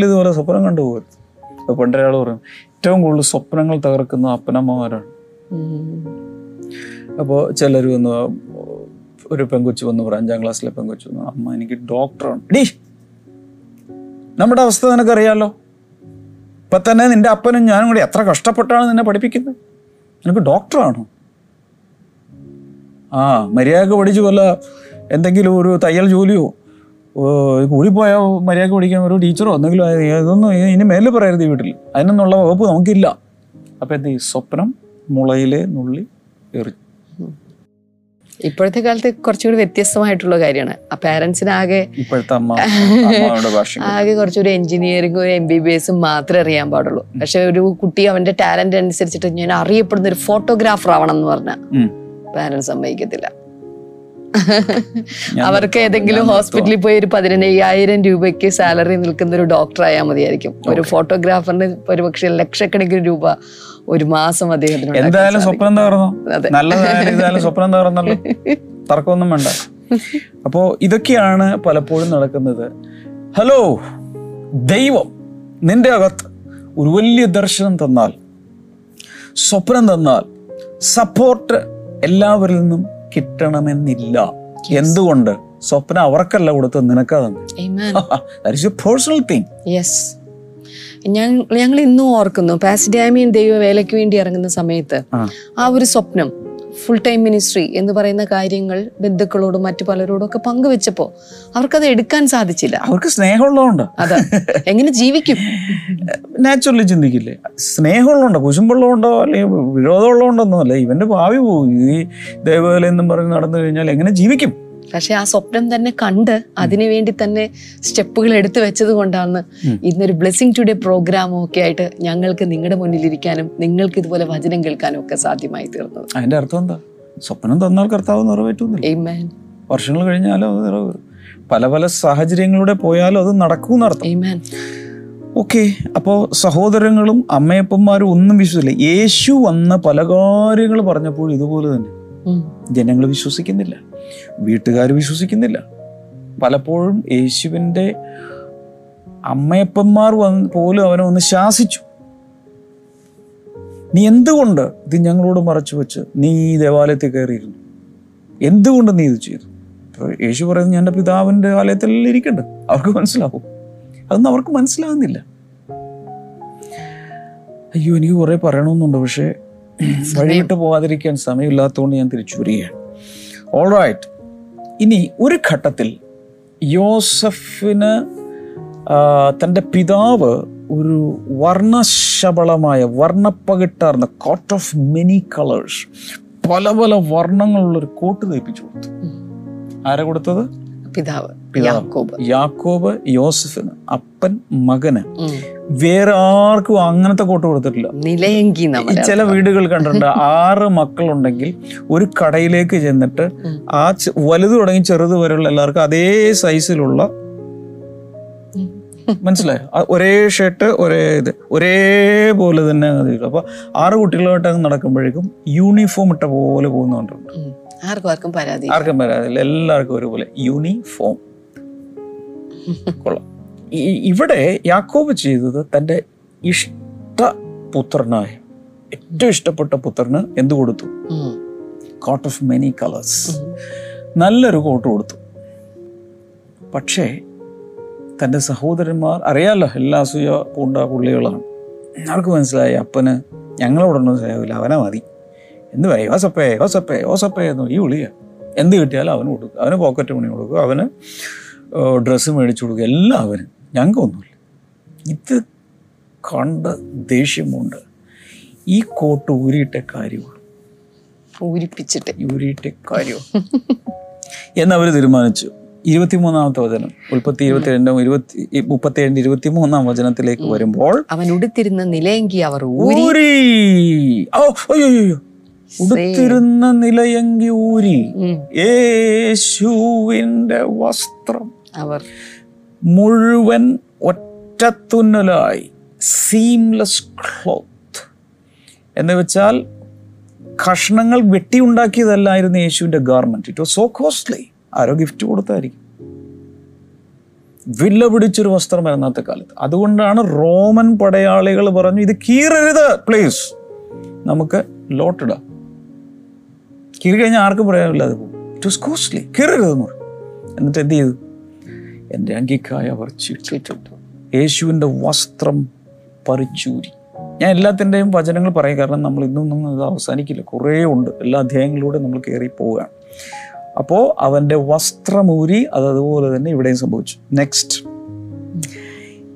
ഇതുപോലെ സ്വപ്നം കണ്ടുപോകരുത്. പണ്ടൊരാൾ പറയും ഏറ്റവും കൂടുതൽ സ്വപ്നങ്ങൾ തകർക്കുന്ന അപ്പനമ്മമാരാണ്. അപ്പോൾ ചിലർ വന്ന് ഒരു പെങ്കൊച്ചു വന്ന് പറയും അഞ്ചാം ക്ലാസ്സിലെ പെങ്കൊച്ചു വന്ന് അമ്മ എനിക്ക് ഡോക്ടറാണ്. ഡീ നമ്മുടെ അവസ്ഥ നിനക്കറിയാലോ? ഇപ്പം തന്നെ നിന്റെ അപ്പനും ഞാനും കൂടി എത്ര കഷ്ടപ്പെട്ടാണ് നിന്നെ പഠിപ്പിക്കുന്നത് നിനക്ക് ഡോക്ടറാണോ? ആ മര്യാദയ്ക്ക് പഠിച്ചു വല്ല എന്തെങ്കിലും ഒരു തയ്യൽ ജോലിയോ? പോയാൽ മര്യാദയ്ക്ക് പഠിക്കാൻ ഒരു ടീച്ചറോ എന്തെങ്കിലും ഇതൊന്നും ഇനി മേലെ പറയരുത് ഈ വീട്ടിൽ. അതിനൊന്നുള്ള വകുപ്പ് നമുക്കില്ല. അപ്പൊ എന്ത് ഈ സ്വപ്നം മുളയിലെ നുള്ളി എറി. ഇപ്പോഴത്തെ കാലത്ത് കുറച്ചുകൂടി വ്യത്യസ്തമായിട്ടുള്ള കാര്യമാണ്. ആ പാരന്റ്സിന് ആകെ ആകെ കുറച്ചൊരു എഞ്ചിനീയറിംഗ് ഒരു എം ബി ബി എസും മാത്രമേ അറിയാൻ പാടുള്ളൂ. പക്ഷെ ഒരു കുട്ടി അവന്റെ ടാലന്റ് അനുസരിച്ചിട്ട് ഞാൻ അറിയപ്പെടുന്ന ഒരു ഫോട്ടോഗ്രാഫർ ആവണം എന്ന് പറഞ്ഞ. പാരന്റ്സ് സമ്മതിക്കത്തില്ല. അവർക്ക് ഏതെങ്കിലും ഹോസ്പിറ്റലിൽ പോയി ഒരു പതിനയ്യായിരം രൂപയ്ക്ക് സാലറി നിൽക്കുന്ന ഒരു ഡോക്ടർ ആയാൽ മതിയായിരിക്കും. ഒരു ഫോട്ടോഗ്രാഫറിന് ഒരു പക്ഷേ ലക്ഷക്കണക്കിന് രൂപ ഒരു മാസം അദ്ദേഹത്തിന് എന്തായാലും സ്വപ്നം തകർന്നു. നല്ലതായാലും സ്വപ്നം തകർന്നല്ലോ. തർക്കമൊന്നും വേണ്ട. അപ്പോ ഇതൊക്കെയാണ് പലപ്പോഴും നടക്കുന്നത്. ഹലോ ദൈവം നിന്റെ അകത്ത് ഒരു വലിയ ദർശനം തന്നാൽ സ്വപ്നം തന്നാൽ സപ്പോർട്ട് എല്ലാവരിൽ നിന്നും കിട്ടണമെന്നില്ല. എന്തുകൊണ്ട്? സ്വപ്നം അവർക്കല്ല കൊടുത്ത് നിനക്കാ തന്നെ പേഴ്സണൽ തിങ് യെസ് ഞങ്ങൾ ഇന്നും ഓർക്കുന്നു പാസിഡാമിയൻ ദൈവ വേലയ്ക്ക് വേണ്ടി ഇറങ്ങുന്ന സമയത്ത്. ആ ഒരു സ്വപ്നം. ഫുൾ ടൈം മിനിസ്ട്രി എന്ന് പറയുന്ന കാര്യങ്ങൾ ബന്ധുക്കളോടും മറ്റു പലരോടും ഒക്കെ പങ്കുവെച്ചപ്പോ അവർക്കത് എടുക്കാൻ സാധിച്ചില്ല. അവർക്ക് സ്നേഹമുള്ളതുകൊണ്ട്. അതെ. എങ്ങനെ ജീവിക്കും? നാച്ചുറലി ചിന്തിക്കില്ലേ? സ്നേഹമുള്ളതുണ്ടോ കുശുമ്പുള്ളതുകൊണ്ടോ അല്ലെങ്കിൽ വിരോധമുള്ളതുകൊണ്ടൊന്നും അല്ല ഇവന്റെ ഭാവി പോകും. ഈ ദേവാലയം എന്നും പറഞ്ഞ് നടന്നു കഴിഞ്ഞാൽ എങ്ങനെ ജീവിക്കും? പക്ഷെ ആ സ്വപ്നം തന്നെ കണ്ട് അതിനു വേണ്ടി തന്നെ സ്റ്റെപ്പുകൾ എടുത്തു വെച്ചത് കൊണ്ടാണ് ഇന്നൊരു ബ്ലെസ്സിങ് ടുഡേ പ്രോഗ്രാമും ഒക്കെ ആയിട്ട് ഞങ്ങൾക്ക് നിങ്ങളുടെ മുന്നിൽ ഇരിക്കാനും നിങ്ങൾക്ക് ഇതുപോലെ വചനം കേൾക്കാനും ഒക്കെ സാധ്യമായി തീർന്നത്. അതിന്റെ അർത്ഥം എന്താ? സ്വപ്നം തന്നാൽ കർത്താവ് നിറവേറ്റുന്നില്ല. Amen. വർഷങ്ങൾ കഴിഞ്ഞാലും അത് നിറവേറും പല പല സാഹചര്യങ്ങളിലൂടെ പോയാലും അത് നടക്കൂന്നർത്ഥം അർത്ഥം. ഓക്കെ അപ്പോൾ സഹോദരങ്ങളും അമ്മയപ്പന്മാരും ഒന്നും വിശ്വസിച്ചില്ല. യേശു വന്ന പല കാര്യങ്ങൾ പറഞ്ഞപ്പോൾ ഇതുപോലെ തന്നെ. ജനങ്ങൾ വിശ്വസിക്കുന്നില്ല. വീട്ടുകാർ വിശ്വസിക്കുന്നില്ല. പലപ്പോഴും യേശുവിന്റെ അമ്മയപ്പന്മാർ വന്ന് പോലും അവനെ ഒന്ന് ശാസിച്ചു. നീ എന്തുകൊണ്ട് ഇത് ഞങ്ങളോട് മറച്ചു വെച്ച് നീ ഈ ദേവാലയത്തിൽ കയറിയിരുന്നു? എന്തുകൊണ്ട് നീ ഇത് ചെയ്തു? യേശു പറയുന്നത് എന്റെ പിതാവിന്റെ ആലയത്തിൽ ഇരിക്കണ്ട. അവർക്ക് മനസ്സിലാവും. അതൊന്നും അവർക്ക് മനസ്സിലാകുന്നില്ല. അയ്യോ എനിക്ക് കുറേ പറയണമെന്നുണ്ട്. പക്ഷേ വഴിവിട്ട് പോകാതിരിക്കാൻ സമയമില്ലാത്തതുകൊണ്ട് ഞാൻ തിരിച്ചു വരികയാണ് ഓൾ റൈറ്റ് ഇനി ഒരു ഘട്ടത്തിൽ യോസഫിന് തന്റെ പിതാവ് ഒരു വർണശബളമായ വർണപ്പകിട്ടാർന്ന കോട്ട് ഓഫ് മെനി കളേഴ്സ് പല പല വർണങ്ങളുള്ളൊരു കോട്ട് തയ്പ്പിച്ചു കൊടുത്തു. ആരെ കൊടുത്തത്? പിതാവ്. യാക്കോബ്. യാക്കോബ് യോസഫിന് അപ്പൻ മകന്. വേറെ ആർക്കും അങ്ങനത്തെ കോട്ട് കൊടുത്തിട്ടില്ല. നിലയെങ്കിൽ ചില വീടുകൾ കണ്ടിട്ടുണ്ട്. ആറ് മക്കളുണ്ടെങ്കിൽ ഒരു കടയിലേക്ക് ചെന്നിട്ട് ആ വലുത് തുടങ്ങി ചെറുത് വരെയുള്ള എല്ലാവർക്കും അതേ സൈസിലുള്ള മനസ്സിലായോ? ഒരേ ഷർട്ട് ഒരേ ഇത് ഒരേപോലെ തന്നെ. അപ്പൊ ആറ് കുട്ടികളായിട്ട് അങ്ങ് നടക്കുമ്പോഴേക്കും യൂണിഫോം ഇട്ട പോലെ പോകുന്നുണ്ട് ആർക്കും ആർക്കും പരാതി ആർക്കും പരാതി എല്ലാവർക്കും ഒരുപോലെ യൂണിഫോം കൊള്ളാം. ഇവിടെ യാക്കോബ് ചെയ്തത് തന്റെ ഇഷ്ട പുത്രനായ ഏറ്റവും ഇഷ്ടപ്പെട്ട പുത്രന് എന്ത് കൊടുത്തു. കോട്ട് ഓഫ് മെനി കളേഴ്സ് നല്ലൊരു കോട്ട് കൊടുത്തു. പക്ഷേ തന്റെ സഹോദരന്മാർ അറിയാമല്ലോ എല്ലാ അസൂയ പൂണ്ട പുള്ളികളാണ്. ആർക്ക് മനസ്സിലായി അപ്പന് ഞങ്ങളോടൊന്നും സ്നേഹമില്ല അവനെ മതി. എന്ത് പറയും? ഓസപ്പേ ഓസപ്പേ ഓസപ്പേ എന്ന് ഈ വിളിയ. എന്ത് കിട്ടിയാലും അവന് കൊടുക്കും. അവന് പോക്കറ്റ് മണി കൊടുക്കുക അവന് ഡ്രസ്സ് മേടിച്ചു കൊടുക്കും. എല്ലാം അവന് ഞങ്ങൾക്കൊന്നുമില്ല. ഇത് കണ്ട് ദേഷ്യമുണ്ട്. ഈ കോട്ട് ഊരിയിട്ട കാര്യമുള്ളൂ പൂരിപ്പിച്ചിട്ട് യൂരിയിട്ട കാര്യം എന്നവർ തീരുമാനിച്ചു. ഇരുപത്തിമൂന്നാമത്തെ വചനം ഉൽപ്പത്തി ഇരുപത്തിരണ്ടും ഇരുപത്തി മുപ്പത്തി രണ്ട് ഇരുപത്തി മൂന്നാം വചനത്തിലേക്ക് വരുമ്പോൾ അവൻ ഉടുത്തിരുന്ന നിലയെങ്കി അവർ ഊരി. അയ്യോ ഉടുത്തിരുന്ന നിലയെങ്കി ഊരി. യേശുവിന്റെ വസ്ത്രം. അവർ. മുഴുവൻ ഒറ്റത്തുന്നലായി സീംലെസ് ക്ലോത്ത് എന്ന് വെച്ചാൽ കഷ്ണങ്ങൾ വെട്ടിയുണ്ടാക്കിയതല്ലായിരുന്നു യേശുവിന്റെ garment it was so costly arrow gift കൊടുത്തായിരിക്കും. വില്ല പിടിച്ചൊരു വസ്ത്രം വരുന്നാത്ത കാലത്ത്. അതുകൊണ്ടാണ് റോമൻ പടയാളികൾ പറഞ്ഞു ഇത് കീറരുത് പ്ലീസ് നമുക്ക് ലോട്ടിടാം കീറി കഴിഞ്ഞാൽ ആർക്കും പറയാനില്ല അത് പോകും. ഇറ്റ് വാസ് കോസ്റ്റ്ലി കീറരുതെന്ന് പറയും എന്നിട്ട് എന്ത് ചെയ്തു? എന്റെ അങ്കിക്കായ അവർ ചുറ്റിട്ടു യേശുവിന്റെ വസ്ത്രം പറിച്ചൂരി. ഞാൻ എല്ലാത്തിന്റെയും വചനങ്ങൾ പറയും. കാരണം നമ്മൾ ഇന്നൊന്നും ഇത് അവസാനിക്കില്ല. കുറേ ഉണ്ട്. എല്ലാ അധ്യായങ്ങളിലൂടെ നമ്മൾ കയറി പോവുകയാണ്. അപ്പോൾ അവന്റെ വസ്ത്രമൂരി അത് അതുപോലെ തന്നെ ഇവിടെയും സംഭവിച്ചു. Next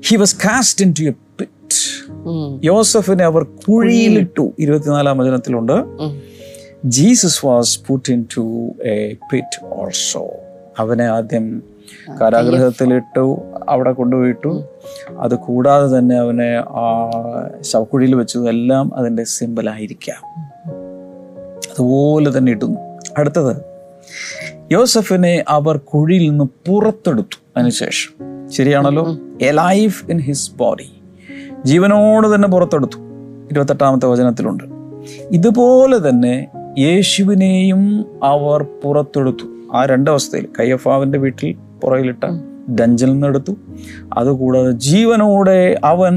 he was cast into a pit. യോസഫിനെ അവർ കുഴിയിലിട്ടു. ഇരുപത്തിനാലാം വചനത്തിലുണ്ട്. Jesus was put into a pit also അവനെ ആദ്യം കാരാഗ്രഹത്തിലിട്ടു അവിടെ കൊണ്ടുപോയിട്ടു. അത് കൂടാതെ തന്നെ അവനെ ആ ശവക്കുഴിയിൽ വെച്ചു. എല്ലാം അതിന്റെ സിമ്പലായിരിക്കാം അതുപോലെ തന്നെ ഇട്ടുന്നു അടുത്തത് യോസഫിനെ അവർ കുഴിയിൽ നിന്ന് പുറത്തെടുത്തു. അതിനുശേഷം ശരിയാണല്ലോ? A life in his body ജീവനോട് തന്നെ പുറത്തെടുത്തു. ഇരുപത്തെട്ടാമത്തെ വചനത്തിലുണ്ട്. ഇതുപോലെ തന്നെ യേശുവിനെയും അവർ പുറത്തെടുത്തു. ആ രണ്ടവസ്ഥയിൽ കയ്യഫാവിന്റെ വീട്ടിൽ പുറകിലിട്ട ഡഞ്ചിൽ നിന്നെടുത്തു. അതുകൂടാതെ ജീവനോടെ അവൻ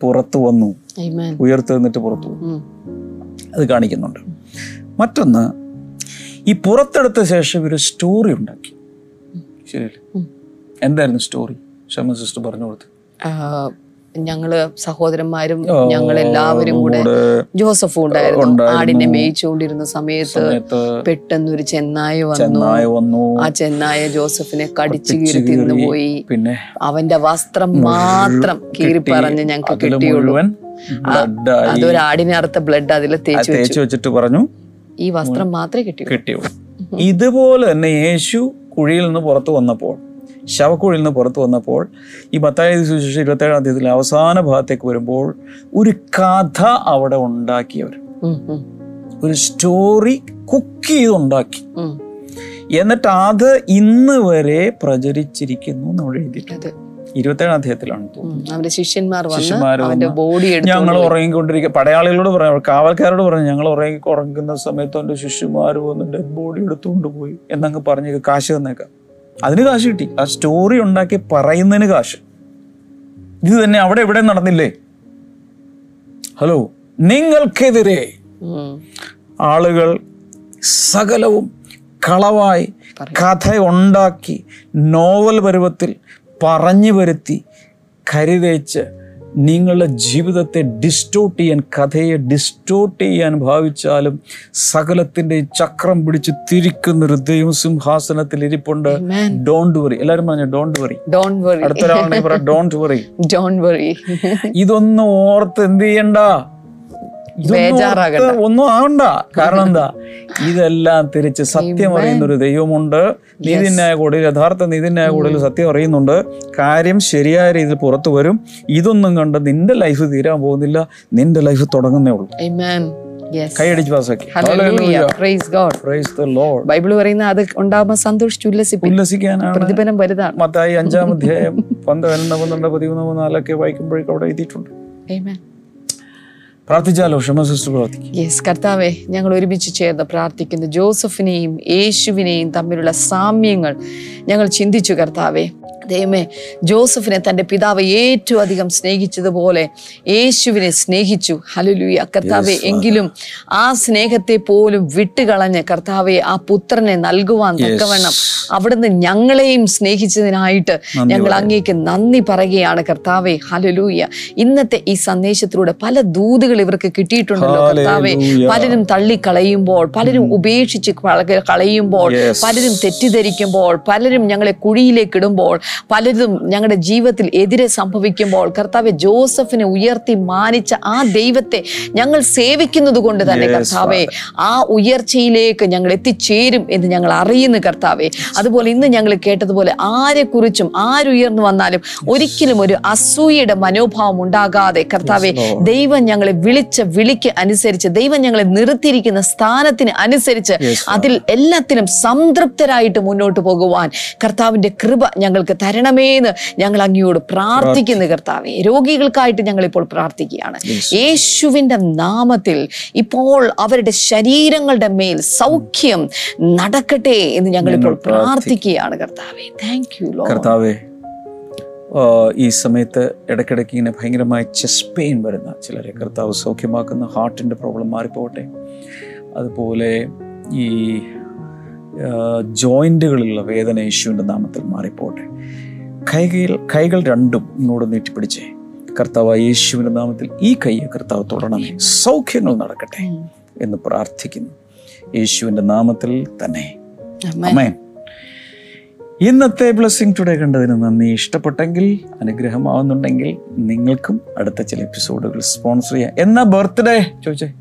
പുറത്തു വന്നു. ഉയർത്തെഴുന്നിട്ട് ഉയർത്ത് പുറത്തു വന്നു. അത് കാണിക്കുന്നുണ്ട്. മറ്റൊന്ന് ഈ പുറത്തെടുത്ത ശേഷം ഒരു സ്റ്റോറി ഉണ്ടാക്കി. ശരിയല്ലേ? എന്തായിരുന്നു സ്റ്റോറി ഷമ സിസ്റ്റർ പറഞ്ഞു കൊടുത്തു. ഞങ്ങൾ സഹോദരന്മാരും ഞങ്ങൾ എല്ലാവരും കൂടെ ജോസഫും ഉണ്ടായിരുന്നു. ആടിനെ മേയിച്ചുകൊണ്ടിരുന്ന സമയത്ത് പെട്ടെന്ന് ഒരു ചെന്നായ വന്നു. ആ ചെന്നായ ജോസഫിനെ കടിച്ചു കീറി തിന്നു തിന്നുപോയി. പിന്നെ അവന്റെ വസ്ത്രം മാത്രം കീറി പറഞ്ഞ് ഞങ്ങൾക്ക് കിട്ടിയുള്ളൂ. മുഴുവൻ അതൊരു ആടിനെ അറുത്ത ബ്ലഡ് അതിൽ തേച്ചു വെച്ചു. തേച്ച് വെച്ചിട്ട് പറഞ്ഞു ഈ വസ്ത്രം മാത്രമേ കിട്ടിയുള്ളൂ. ഇതുപോലെ തന്നെ യേശു കുഴിയിൽ നിന്ന് പുറത്തു വന്നപ്പോൾ ശവക്കുഴിയിൽ നിന്ന് പുറത്തു വന്നപ്പോൾ ഈ മത്തായ സുശേഷം ഇരുപത്തേഴാം തീയതിയിൽ അവസാന ഭാഗത്തേക്ക് വരുമ്പോൾ ഒരു കഥ അവിടെ ഉണ്ടാക്കിയവർ. ഒരു സ്റ്റോറി കുക്ക് ചെയ്തുണ്ടാക്കി. ഉണ്ടാക്കി എന്നിട്ട് അത് ഇന്ന് വരെ പ്രചരിച്ചിരിക്കുന്നു അവിടെ എഴുതിയിട്ടുണ്ട്. ഇരുപത്തേഴാം അധ്യായത്തിലാണ്. അവന്റെ ശിഷ്യന്മാർ അവന്റെ ബോഡി ഞങ്ങൾ ഉറങ്ങിക്കൊണ്ടിരിക്കുക പടയാളികളോട് പറഞ്ഞു കാവൽക്കാരോട് പറഞ്ഞു ഞങ്ങൾ ഉറങ്ങി ഉറങ്ങുന്ന സമയത്ത് എന്റെ ശിഷ്യന്മാർ വന്ന് ഡെഡ് ബോഡി എടുത്തുകൊണ്ട് പോയി എന്നങ്ങ് പറഞ്ഞ് കാശ് തന്നേക്കാം. അതിന് കാശ് കിട്ടി. ആ സ്റ്റോറി ഉണ്ടാക്കി പറയുന്നതിന് കാശ്. ഇത് തന്നെ അവിടെ എവിടെ നടന്നില്ലേ? ഹലോ നിങ്ങൾക്കെതിരെ ആളുകൾ സകലവും കളവായി കഥ ഉണ്ടാക്കി നോവൽ പരുവത്തിൽ പറഞ്ഞു വരുത്തി കരുതേച്ച് നിങ്ങളുടെ ജീവിതത്തെ ഡിസ്റ്റോട്ട് ചെയ്യാൻ കഥയെ ഡിസ്റ്റോട്ട് ചെയ്യാൻ ഭാവിച്ചാലും സകലത്തിന്റെ ചക്രം പിടിച്ച് തിരിക്കുന്നൊരു ദൈവസിംഹാസനത്തിൽ ഇരിപ്പുണ്ട് Amen. ഡോണ്ട് വറി എല്ലാവരും പറഞ്ഞു ഡോണ്ട് വറി Don't worry. അടുത്തൊരാളെ ഡോണ്ട് വറി Don't worry. ഇതൊന്നും ഓർത്ത് എന്ത് ചെയ്യണ്ട ബേജാറാകണ്ട. ഒന്നും ആവണ്ട. കാരണം എന്താ? ഇതെല്ലാം തിരിച്ച് സത്യം അറിയുന്ന ഒരു ദൈവമുണ്ട്. നീതിന്യായ കൂടയിൽ യഥാർത്ഥ നീതിന്യായ കൂടയിൽ സത്യം അറിയുന്നുണ്ട്. കാര്യം ശരിയായ രീതിയിൽ പുറത്തു വരും. ഇതൊന്നും കണ്ട് നിന്റെ ലൈഫ് തീരാൻ പോകുന്നില്ല. നിന്റെ ലൈഫ് തുടങ്ങുന്നേ ഉള്ളൂ. കൈയടിച്ച് പാസ്സാക്കി. Hallelujah. Praise God. Praise the Bible പറയുന്ന അത് ഉണ്ടാകുമ്പോൾ സന്തോഷിച്ച് ഉല്ലസിപ്പിൻ ഉല്ലസിക്കാനാണ്. പ്രതിഫലം വലുതാണ്. മത്തായി അഞ്ചാം അധ്യായം പന്ത്രണ്ട് പന്ത്രണ്ട് പതിമൂന്ന് പതിനാലൊക്കെ വായിക്കുമ്പോഴേക്കും അവിടെ എഴുതിയിട്ടുണ്ട്. Amen. പ്രാർത്ഥിച്ചാലോ? ക്ഷമ സിസ്റ്റർ പ്രാർത്ഥിക്കും. യെസ് കർത്താവെ ഞങ്ങൾ ഒരുമിച്ച് ചേർന്ന് പ്രാർത്ഥിക്കുന്നു. ജോസഫിനെയും യേശുവിനെയും തമ്മിലുള്ള സാമ്യങ്ങൾ ഞങ്ങൾ ചിന്തിച്ചു കർത്താവെ. ദൈവമേ ജോസഫിനെ തന്റെ പിതാവ് ഏറ്റവും അധികം സ്നേഹിച്ചതുപോലെ യേശുവിനെ സ്നേഹിച്ചു. ഹലുലുയ കർത്താവെ എങ്കിലും ആ സ്നേഹത്തെ പോലും വിട്ടുകളഞ്ഞ് കർത്താവെ ആ പുത്രനെ നൽകുവാൻ തക്കവണ്ണം അവിടുന്ന് ഞങ്ങളെയും സ്നേഹിച്ചതിനായിട്ട് ഞങ്ങൾ അങ്ങേക്ക് നന്ദി പറയുകയാണ് കർത്താവെ. ഹലലൂയ ഇന്നത്തെ ഈ സന്ദേശത്തിലൂടെ പല ദൂതുകൾ ഇവർക്ക് കിട്ടിയിട്ടുണ്ടല്ലോ കർത്താവെ. പലരും തള്ളിക്കളയുമ്പോൾ പലരും ഉപേക്ഷിച്ച് കള- കളയുമ്പോൾ പലരും തെറ്റിദ്ധരിക്കുമ്പോൾ പലരും ഞങ്ങളെ കുഴിയിലേക്ക് ഇടുമ്പോൾ പലരും ഞങ്ങളുടെ ജീവിതത്തിൽ എതിരെ സംഭവിക്കുമ്പോൾ കർത്താവ് ജോസഫിനെ ഉയർത്തി മാനിച്ച ആ ദൈവത്തെ ഞങ്ങൾ സേവിക്കുന്നത് കൊണ്ട് തന്നെ കർത്താവെ ആ ഉയർച്ചയിലേക്ക് ഞങ്ങൾ എത്തിച്ചേരും എന്ന് ഞങ്ങൾ അറിയുന്നു കർത്താവെ. അതുപോലെ ഇന്ന് ഞങ്ങൾ കേട്ടതുപോലെ ആരെക്കുറിച്ചും ആരുയർന്നു വന്നാലും ഒരിക്കലും ഒരു അസൂയയുടെ മനോഭാവം ഉണ്ടാകാതെ കർത്താവെ ദൈവം ഞങ്ങളെ വിളിച്ച വിളിക്ക് അനുസരിച്ച് ദൈവം ഞങ്ങളെ നിർത്തിയിരിക്കുന്ന സ്ഥാനത്തിന് അനുസരിച്ച് അതിൽ എല്ലാത്തിനും സംതൃപ്തരായിട്ട് മുന്നോട്ട് പോകുവാൻ കർത്താവിന്റെ കൃപ ഞങ്ങൾക്ക് തരണമേ എന്ന് ഞങ്ങൾ അങ്ങയോട് പ്രാർത്ഥിക്കുന്നു കർത്താവെ. രോഗികൾക്കായിട്ട് ഞങ്ങൾ ഇപ്പോൾ പ്രാർത്ഥിക്കുകയാണ് യേശുവിന്റെ നാമത്തിൽ ഇപ്പോൾ അവരുടെ ശരീരങ്ങളുടെ മേൽ സൗഖ്യം നടക്കട്ടെ എന്ന് ഞങ്ങൾ ഇപ്പോൾ പ്രാർത്ഥിക്കുകയാണ് കർത്താവെ. താങ്ക് യു കർത്താവെ ഈ സമയത്ത് ഇടയ്ക്കിടയ്ക്ക് ഇങ്ങനെ ഭയങ്കരമായ ചെസ്റ്റ് പെയിൻ വരുന്ന ചിലരെ കർത്താവ് സൗഖ്യമാക്കുന്ന ഹാർട്ടിന്റെ പ്രോബ്ലം മാറിപ്പോട്ടെ അതുപോലെ ഈ ജോയിന്റുകളിലുള്ള വേദന യേശുവിന്റെ നാമത്തിൽ മാറിപ്പോട്ടെ. കൈകൾ കൈകൾ രണ്ടും ഇങ്ങോട്ട് നീട്ടിപ്പിടിച്ചേ. കർത്താവ് യേശുവിന്റെ നാമത്തിൽ ഈ കൈയെ കർത്താവ് തുടരണമേ സൗഖ്യങ്ങൾ നടക്കട്ടെ എന്ന് പ്രാർത്ഥിക്കുന്നു. യേശുവിന്റെ നാമത്തിൽ തന്നെ. അമ്മേ ഇന്നത്തെ ബ്ലെസ്സിങ് ടുഡേ കണ്ടതിന് നന്ദി. ഇഷ്ടപ്പെട്ടെങ്കിൽ അനുഗ്രഹമാവുന്നുണ്ടെങ്കിൽ നിങ്ങൾക്കും അടുത്ത ചില എപ്പിസോഡുകൾ സ്പോൺസർ ചെയ്യാം. എന്നാ ബർത്ത്ഡേ? ചോദിച്ചേ.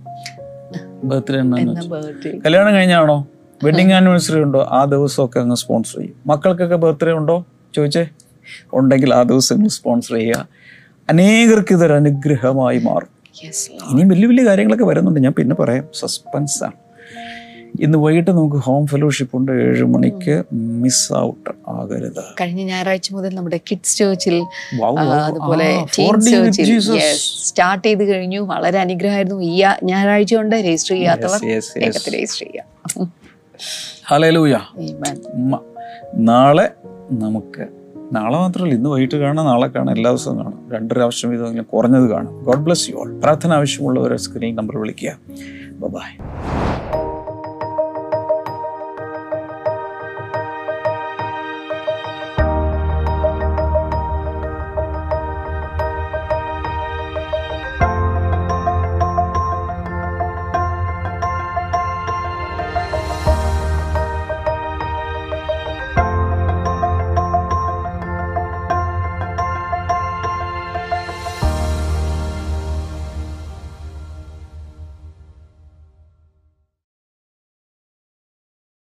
ബർത്ത്ഡേ എന്നാ? കല്യാണം കഴിഞ്ഞാണോ? വെഡിങ് ആനിവേഴ്സറി ഉണ്ടോ? ആ ദിവസമൊക്കെ അങ്ങ് സ്പോൺസർ ചെയ്യും. മക്കൾക്കൊക്കെ ബർത്ത്ഡേ ഉണ്ടോ? ചോദിച്ചേ. ഉണ്ടെങ്കിൽ ആ ദിവസം സ്പോൺസർ ചെയ്യുക. അനേകർക്ക് ഇതൊരു അനുഗ്രഹമായി മാറും. ഇനിയും വലിയ വലിയ കാര്യങ്ങളൊക്കെ വരുന്നുണ്ട്. ഞാൻ പിന്നെ പറയാം. സസ്പെൻസാണ് ഇന്ന് വൈകിട്ട് നമുക്ക് ഹോം ഫെലോഷിപ്പ് ഉണ്ട്. ഏഴ് മണിക്ക് മിസ് ഔട്ട് ആകരുത്. കഴിഞ്ഞ ഞായറാഴ്ച മുതൽ നമ്മുടെ കിഡ്സ് ചേർച്ചിൽ. അതുപോലെ ആ, 4D സ്റ്റാർട്ട് ചെയ്ത് കഴിഞ്ഞു. വളരെ അനുഗ്രഹമായിരുന്നു. ഈ ഞായറാഴ്ച കൊണ്ട് രജിസ്റ്റർ ചെയ്യാത്തവർ രജിസ്റ്റർ ചെയ്യാം. ഉമ്മ. നാളെ നമുക്ക് നാളെ മാത്രമല്ല ഇന്ന് വൈകിട്ട് കാണാം നാളെ കാണാം എല്ലാ ദിവസവും കാണാം. രണ്ടര പ്രാവശ്യം ഇതെങ്കിലും കുറഞ്ഞത് കാണാം. ഗോഡ് ബ്ലസ് യു ഓൾ പ്രാർത്ഥന ആവശ്യമുള്ളവരെ സ്ക്രീനിൽ നമ്പർ വിളിക്കുക. ബൈ